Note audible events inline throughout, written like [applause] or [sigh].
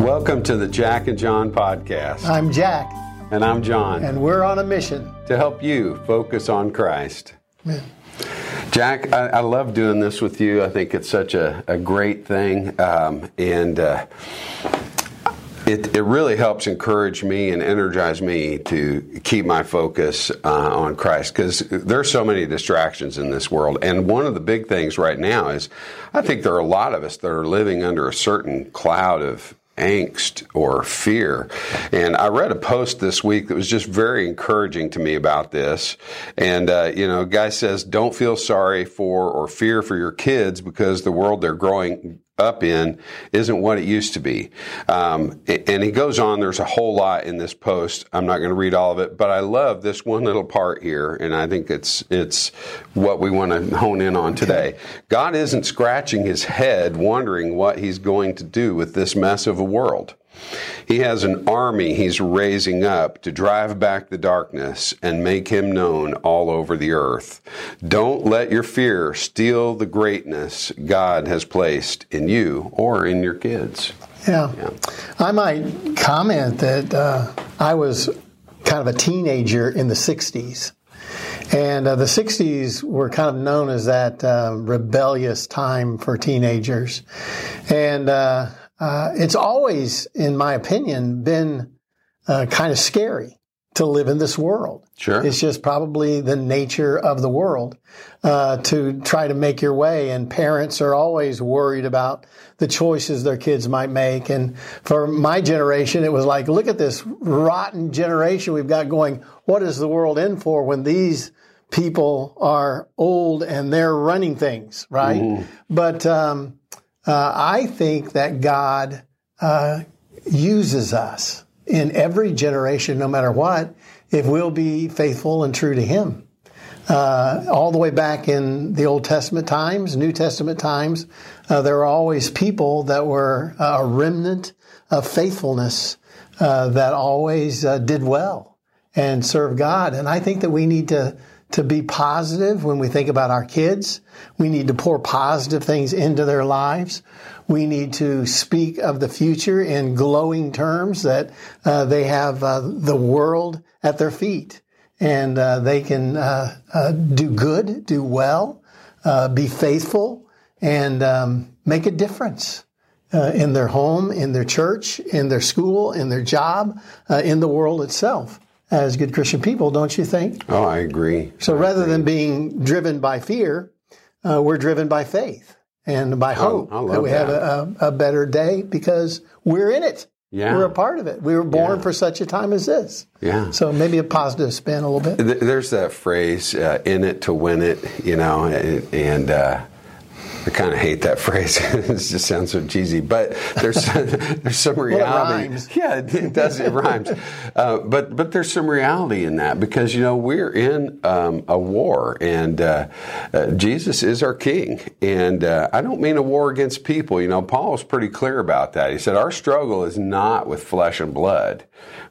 Welcome to the Jack and John podcast. I'm Jack, And I'm John and we're on a mission. to help you focus on Christ. Amen. Jack, I, I love doing this with you. I think it's such a, a great thing. Um, and uh, it, it really helps encourage me and energize me to keep my focus uh, on Christ because there's so many distractions in this world. And one of the big things right now is I think there are a lot of us that are living under a certain cloud of angst or fear. And I read a post this week that was just very encouraging to me about this. And, uh, you know, guy says, don't feel sorry for or fear for your kids because the world they're growing up in isn't what it used to be. Um, and he goes on, there's a whole lot in this post. I'm not going to read all of it, but I love this one little part here, and I think it's, it's what we want to hone in on today. God isn't scratching his head wondering what he's going to do with this mess of a world. He has an army he's raising up to drive back the darkness and make him known all over the earth. Don't let your fear steal the greatness God has placed in you or in your kids. Yeah. Yeah. I might comment that uh, I was kind of a teenager in the 60s. And uh, the 60s were kind of known as that uh, rebellious time for teenagers. And uh, uh, it's always, in my opinion, been uh, kind of scary to live in this world. Sure. It's just probably the nature of the world uh, to try to make your way. And parents are always worried about the choices their kids might make. And for my generation, it was like, look at this rotten generation we've got going. What is the world in for when these people are old and they're running things, right? But um, uh, I think that God uh, uses us in every generation, no matter what, if we'll be faithful and true to Him. Uh, all the way back in the Old Testament times, New Testament times, uh, there were always people that were uh, a remnant of faithfulness uh, that always did well and served God. And I think that we need to to be positive when we think about our kids. We need to pour positive things into their lives. We need to speak of the future in glowing terms that uh, they have uh, the world at their feet and uh, they can uh, uh, do good, do well, uh, be faithful, and um, make a difference. In their home, in their church, in their school, in their job, in the world itself, as good Christian people, don't you think? Oh, I agree. So rather than being driven by fear, uh, we're driven by faith and by hope I that we have that. a, a, a better day because we're in it. Yeah. We're a part of it. We were born Yeah. for such a time as this. Yeah. So maybe a positive spin a little bit. There's that phrase, uh, in it to win it, you know, and, and uh, I kind of hate that [laughs] phrase. it just sounds so cheesy, but there's [laughs] there's some reality. rhymes. [laughs] Yeah, it, it does. It rhymes. Uh, but but there's some reality in that because you know we're in um, a war, and uh, uh, Jesus is our King. And uh, I don't mean a war against people. You know, Paul was pretty clear about that. He said our struggle is not with flesh and blood,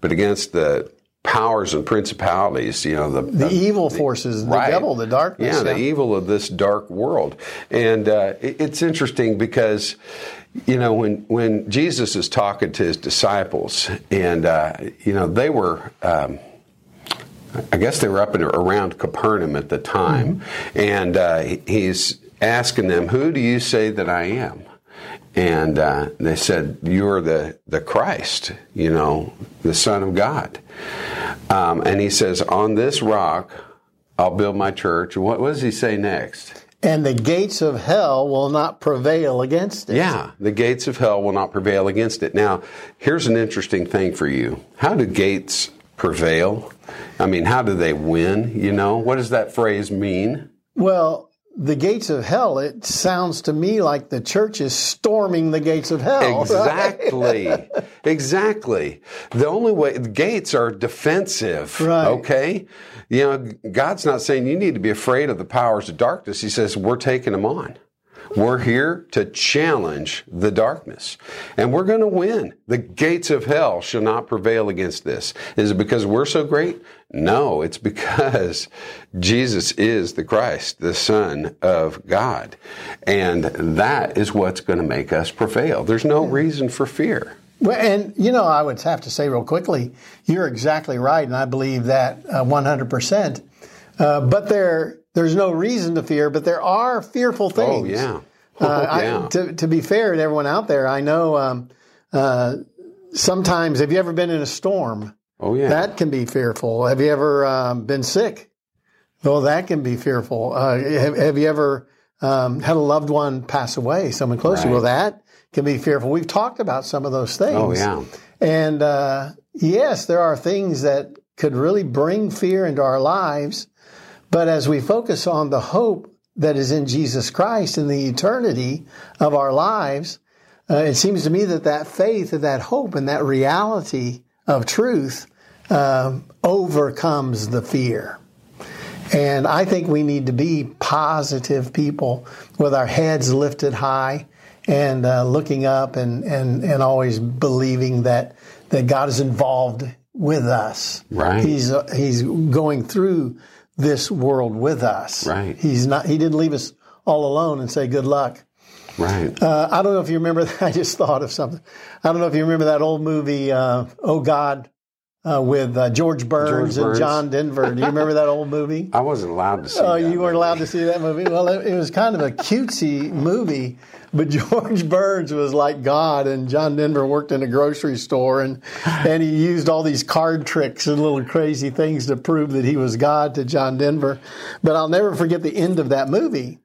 but against the powers and principalities. You know, the The evil forces, the Right. devil, the darkness. yeah, the evil of this dark world. And uh, it- it's interesting because, you know, when, when Jesus is talking to his disciples, and, uh, you know, they were. Um, I guess they were up and around Capernaum at the time, and uh, he's asking them, "Who do you say that I am?" And uh, they said, "You're the the Christ, you know, the Son of God." Um, and he says, "On this rock, I'll build my church." What, what does he say next? And the gates of hell will not prevail against it. Yeah, the gates of hell will not prevail against it. Now, here's an interesting thing for you. How do gates prevail? I mean, how do they win? You know, what does that phrase mean? Well, the gates of hell, it sounds to me like the church is storming the gates of hell. right? Exactly. [laughs] exactly. The only way the gates are defensive. Right. Okay. You know, God's not saying you need to be afraid of the powers of darkness. He says we're taking them on. We're here to challenge the darkness. And we're going to win. The gates of hell shall not prevail against this. Is it because we're so great? No, it's because Jesus is the Christ, the Son of God. And that is what's going to make us prevail. There's no reason for fear. Well, and you know, I would have to say real quickly, you're exactly right, and I believe that uh, 100%. Uh, but there, there's no reason to fear, but there are fearful things. Oh yeah. Uh, [laughs] Oh, yeah. I, to, to be fair to everyone out there, I know um, uh, sometimes, have you ever been in a storm? oh yeah. That can be fearful. Have you ever um, been sick? Well, that can be fearful. Uh, have, have you ever um, had a loved one pass away, someone close to you? Well, that can be fearful. We've talked about some of those things. oh yeah. And uh, yes, there are things that could really bring fear into our lives. But as we focus on the hope that is in Jesus Christ and the eternity of our lives, uh, it seems to me that that faith and that hope and that reality of truth um, overcomes the fear. And I think we need to be positive people with our heads lifted high and uh, looking up and, and, and always believing that, that God is involved with us. Right. He's, uh, he's going through this world with us. Right. He's not, he didn't leave us all alone and say, good luck. Right. Uh, I don't know if you remember. [laughs] That. I just thought of something. I don't know if you remember that old movie, uh, "Oh God," uh, with uh, George Burns George Burns. and John Denver. Do you remember that old movie? [laughs] I wasn't allowed to see. Oh, you weren't allowed to see that movie. Well, it, it was kind of a cutesy movie, but [laughs] George Burns was like God, and John Denver worked in a grocery store, and and he used all these card tricks and little crazy things to prove that he was God to John Denver. But I'll never forget the end of that movie,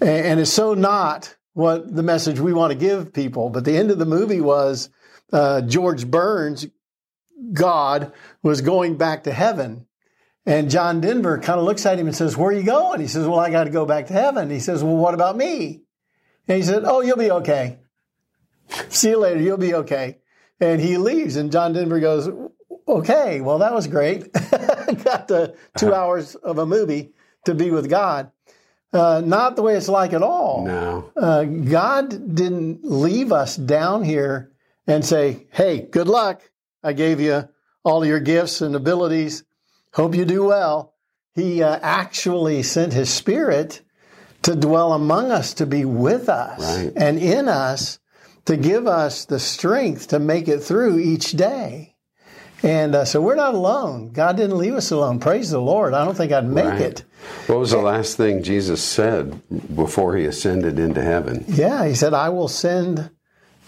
and, and it's so not what the message we want to give people. But the end of the movie was uh, George Burns, God, was going back to heaven. And John Denver kind of looks at him and says, Where are you going? He says, Well, I got to go back to heaven. He says, Well, what about me? And he said, Oh, you'll be okay. See you later. You'll be okay. And he leaves. And John Denver goes, Okay, well, that was great. [laughs] got the two hours of a movie to be with God. Uh, not the way it's like at all. No. Uh, God didn't leave us down here and say, Hey, good luck. I gave you all your gifts and abilities. Hope you do well. He uh, actually sent his spirit to dwell among us, to be with us Right. and in us, to give us the strength to make it through each day. And uh, so we're not alone. God didn't leave us alone. Praise the Lord. I don't think I'd make Right. it. What was the last thing Jesus said before he ascended into heaven? Yeah, he said, I will send,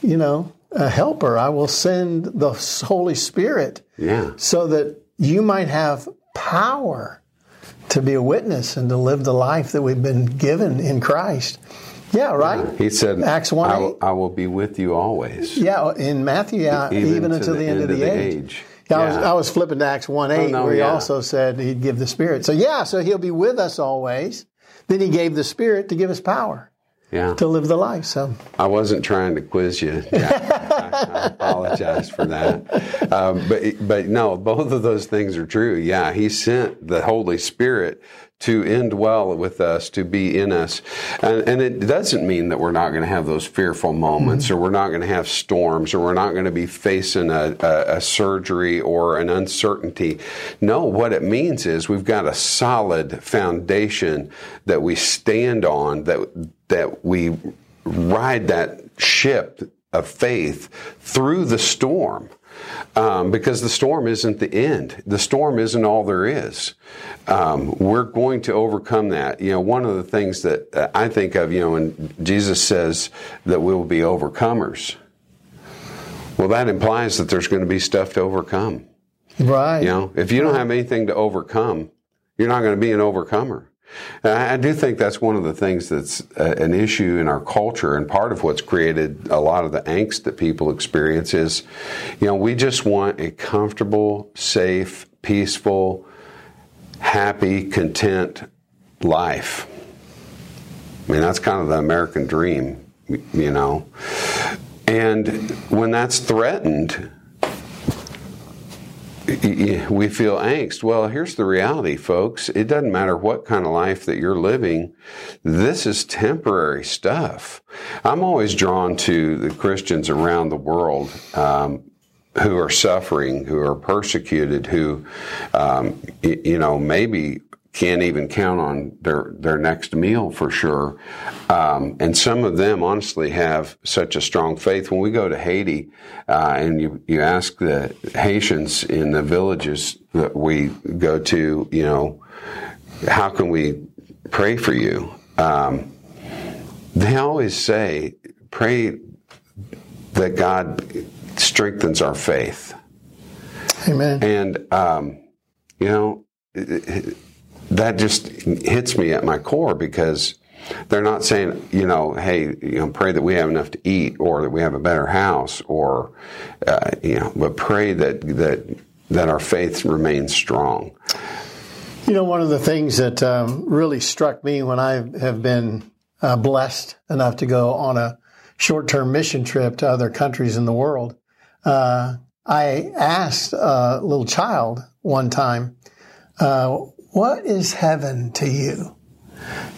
you know, a helper. I will send the Holy Spirit Yeah. so that you might have power to be a witness and to live the life that we've been given in Christ. Yeah, right? He said, Acts 1 I, 8. will- I will be with you always. Yeah, in Matthew, yeah, even, to until the, end, of the, age. age. Yeah, I, was, Oh, I was flipping to Acts 1 8, no, where he yeah. also said he'd give the Spirit. So, yeah, so he'll be with us always. Then he gave the Spirit to give us power Yeah. to live the life. So, I wasn't trying to quiz you. I, I apologize for that. Um, but but no, both of those things are true. Yeah, He sent the Holy Spirit to indwell with us, to be in us, and, and it doesn't mean that we're not going to have those fearful moments, or we're not going to have storms, or we're not going to be facing a, a, a surgery or an uncertainty. No, what it means is we've got a solid foundation that we stand on, that that we ride that ship of faith through the storm. Um, because the storm isn't the end. The storm isn't all there is. Um, we're going to overcome that. You know, one of the things that uh, I think of, you know, when Jesus says that we will be overcomers, well, that implies that there's going to be stuff to overcome. right. You know, if you don't have anything to overcome, you're not going to be an overcomer. And I do think that's one of the things that's uh, an issue in our culture, and part of what's created a lot of the angst that people experience is, you know, we just want a comfortable, safe, peaceful, happy, content life. I mean, that's kind of the American dream, you know. And when that's threatened, we feel angst. Well, here's the reality, folks. It doesn't matter what kind of life that you're living. This is temporary stuff. I'm always drawn to the Christians around the world. Um, who are suffering, who are persecuted, who, um, you know, maybe can't even count on their their next meal for sure. Um, and some of them honestly have such a strong faith. When we go to Haiti uh, and you you ask the Haitians in the villages that we go to, you know, how can we pray for you? Um, they always say, pray that God strengthens our faith. Amen. And, um, you know, that just hits me at my core because they're not saying, you know, hey, you know, pray that we have enough to eat or that we have a better house or, uh, you know, but pray that, that, that our faith remains strong. You know, one of the things that um, really struck me when I have been uh, blessed enough to go on a short term mission trip to other countries in the world, uh, I asked a little child one time, uh, What is heaven to you?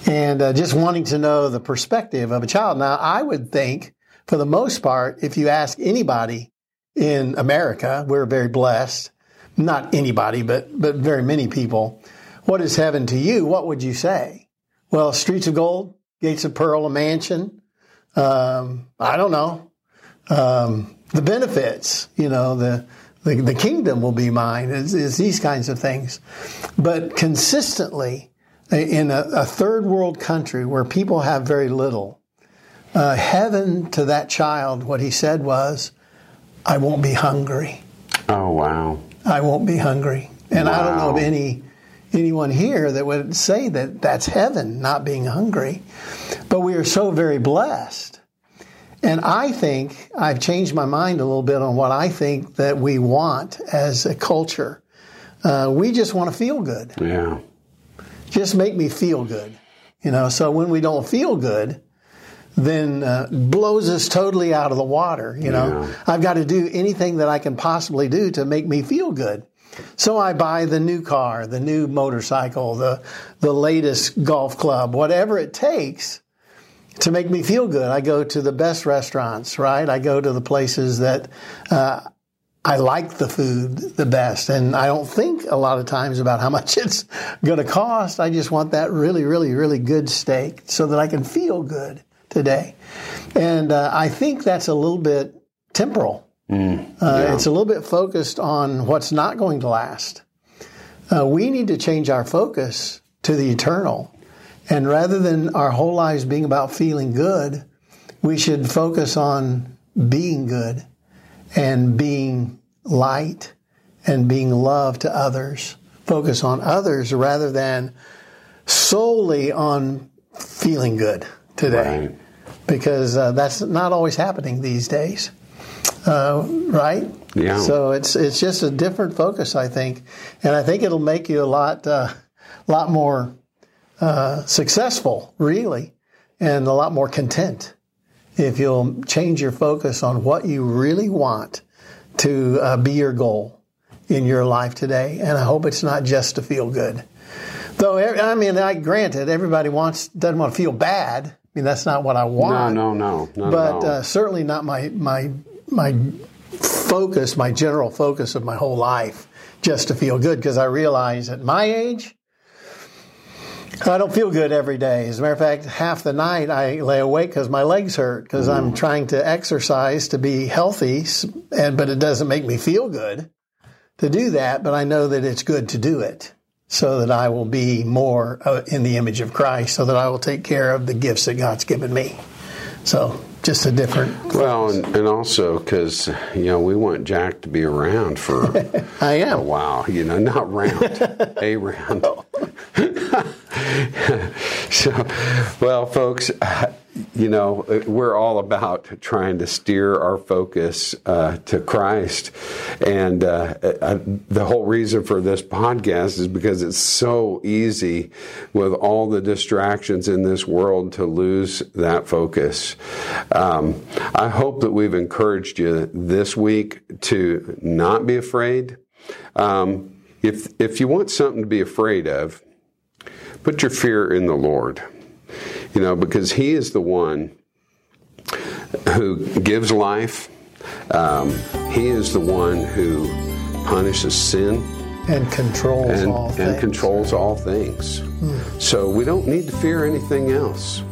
And uh, just wanting to know the perspective of a child. Now, I would think, for the most part, if you ask anybody in America, we're very blessed. Not anybody, but, but very many people. What is heaven to you? What would you say? Well, streets of gold, gates of pearl, a mansion. Um, I don't know. Um, the benefits, you know, the, the, the kingdom will be mine, is, is, these kinds of things. But consistently, in a, a, third world country where people have very little, uh, heaven to that child, what he said was, I won't be hungry. Oh, wow. I won't be hungry. And wow. I don't know of any anyone here that would say that that's heaven, not being hungry. But we are so very blessed. And I think I've changed my mind a little bit on what I think that we want as a culture. Uh, we just want to feel good. Yeah. Just make me feel good. You know, so when we don't feel good, then uh, blows us totally out of the water. You know, yeah. I've got to do anything that I can possibly do to make me feel good. So I buy the new car, the new motorcycle, the, the latest golf club, whatever it takes to make me feel good. I go to the best restaurants, right? I go to the places that uh, I like the food the best. And I don't think a lot of times about how [laughs] much it's going to cost. I just want that really, really, really good steak so that I can feel good today. And uh, I think that's a little bit temporal. Mm, uh. It's a little bit focused on what's not going to last. Uh, we need to change our focus to the eternal. And rather than our whole lives being about feeling good, we should focus on being good and being light and being love to others. Focus on others rather than solely on feeling good today. Right. Because uh, that's not always happening these days uh, right? Yeah. So it's it's just a different focus, I think, and I think it'll make you a lot uh, lot more uh, successful, really, and a lot more content if you'll change your focus on what you really want to uh, be your goal in your life today. And I hope it's not just to feel good. Though I mean, I granted everybody wants doesn't want to feel bad. I mean, that's not what I want. No, no, no. but uh, certainly not my my my focus, my general focus of my whole life, just to feel good because I realize at my age, I don't feel good every day. As a matter of fact, half the night I lay awake because my legs hurt because mm. I'm trying to exercise to be healthy, and but it doesn't make me feel good to do that. But I know that it's good to do it so that I will be more uh, in the image of Christ, so that I will take care of the gifts that God's given me. So just a different. Well, and, and also because you know we want Jack to be around for [laughs] I am. a while. You know, not round, [laughs] a round. [laughs] so, well, folks, you know, we're all about trying to steer our focus uh, to Christ. And uh, I, the whole reason for this podcast is because it's so easy with all the distractions in this world to lose that focus. Um, I hope that we've encouraged you this week to not be afraid. Um, if, if you want something to be afraid of, put your fear in the Lord. You know, because He is the one who gives life. Um, he is the one who punishes sin. and controls and, all and things. controls all things. So we don't need to fear anything else.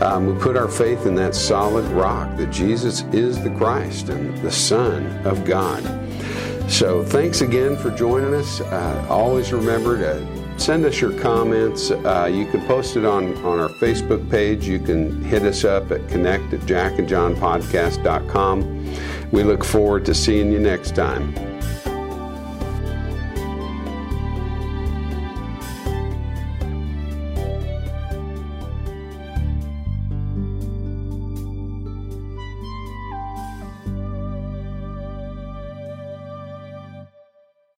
Um, we put our faith in that solid rock that Jesus is the Christ and the Son of God. So thanks again for joining us. Uh, always remember to send us your comments. Uh, you can post it on, on our Facebook page. You can hit us up at connect at jackandjohnpodcast.com. We look forward to seeing you next time.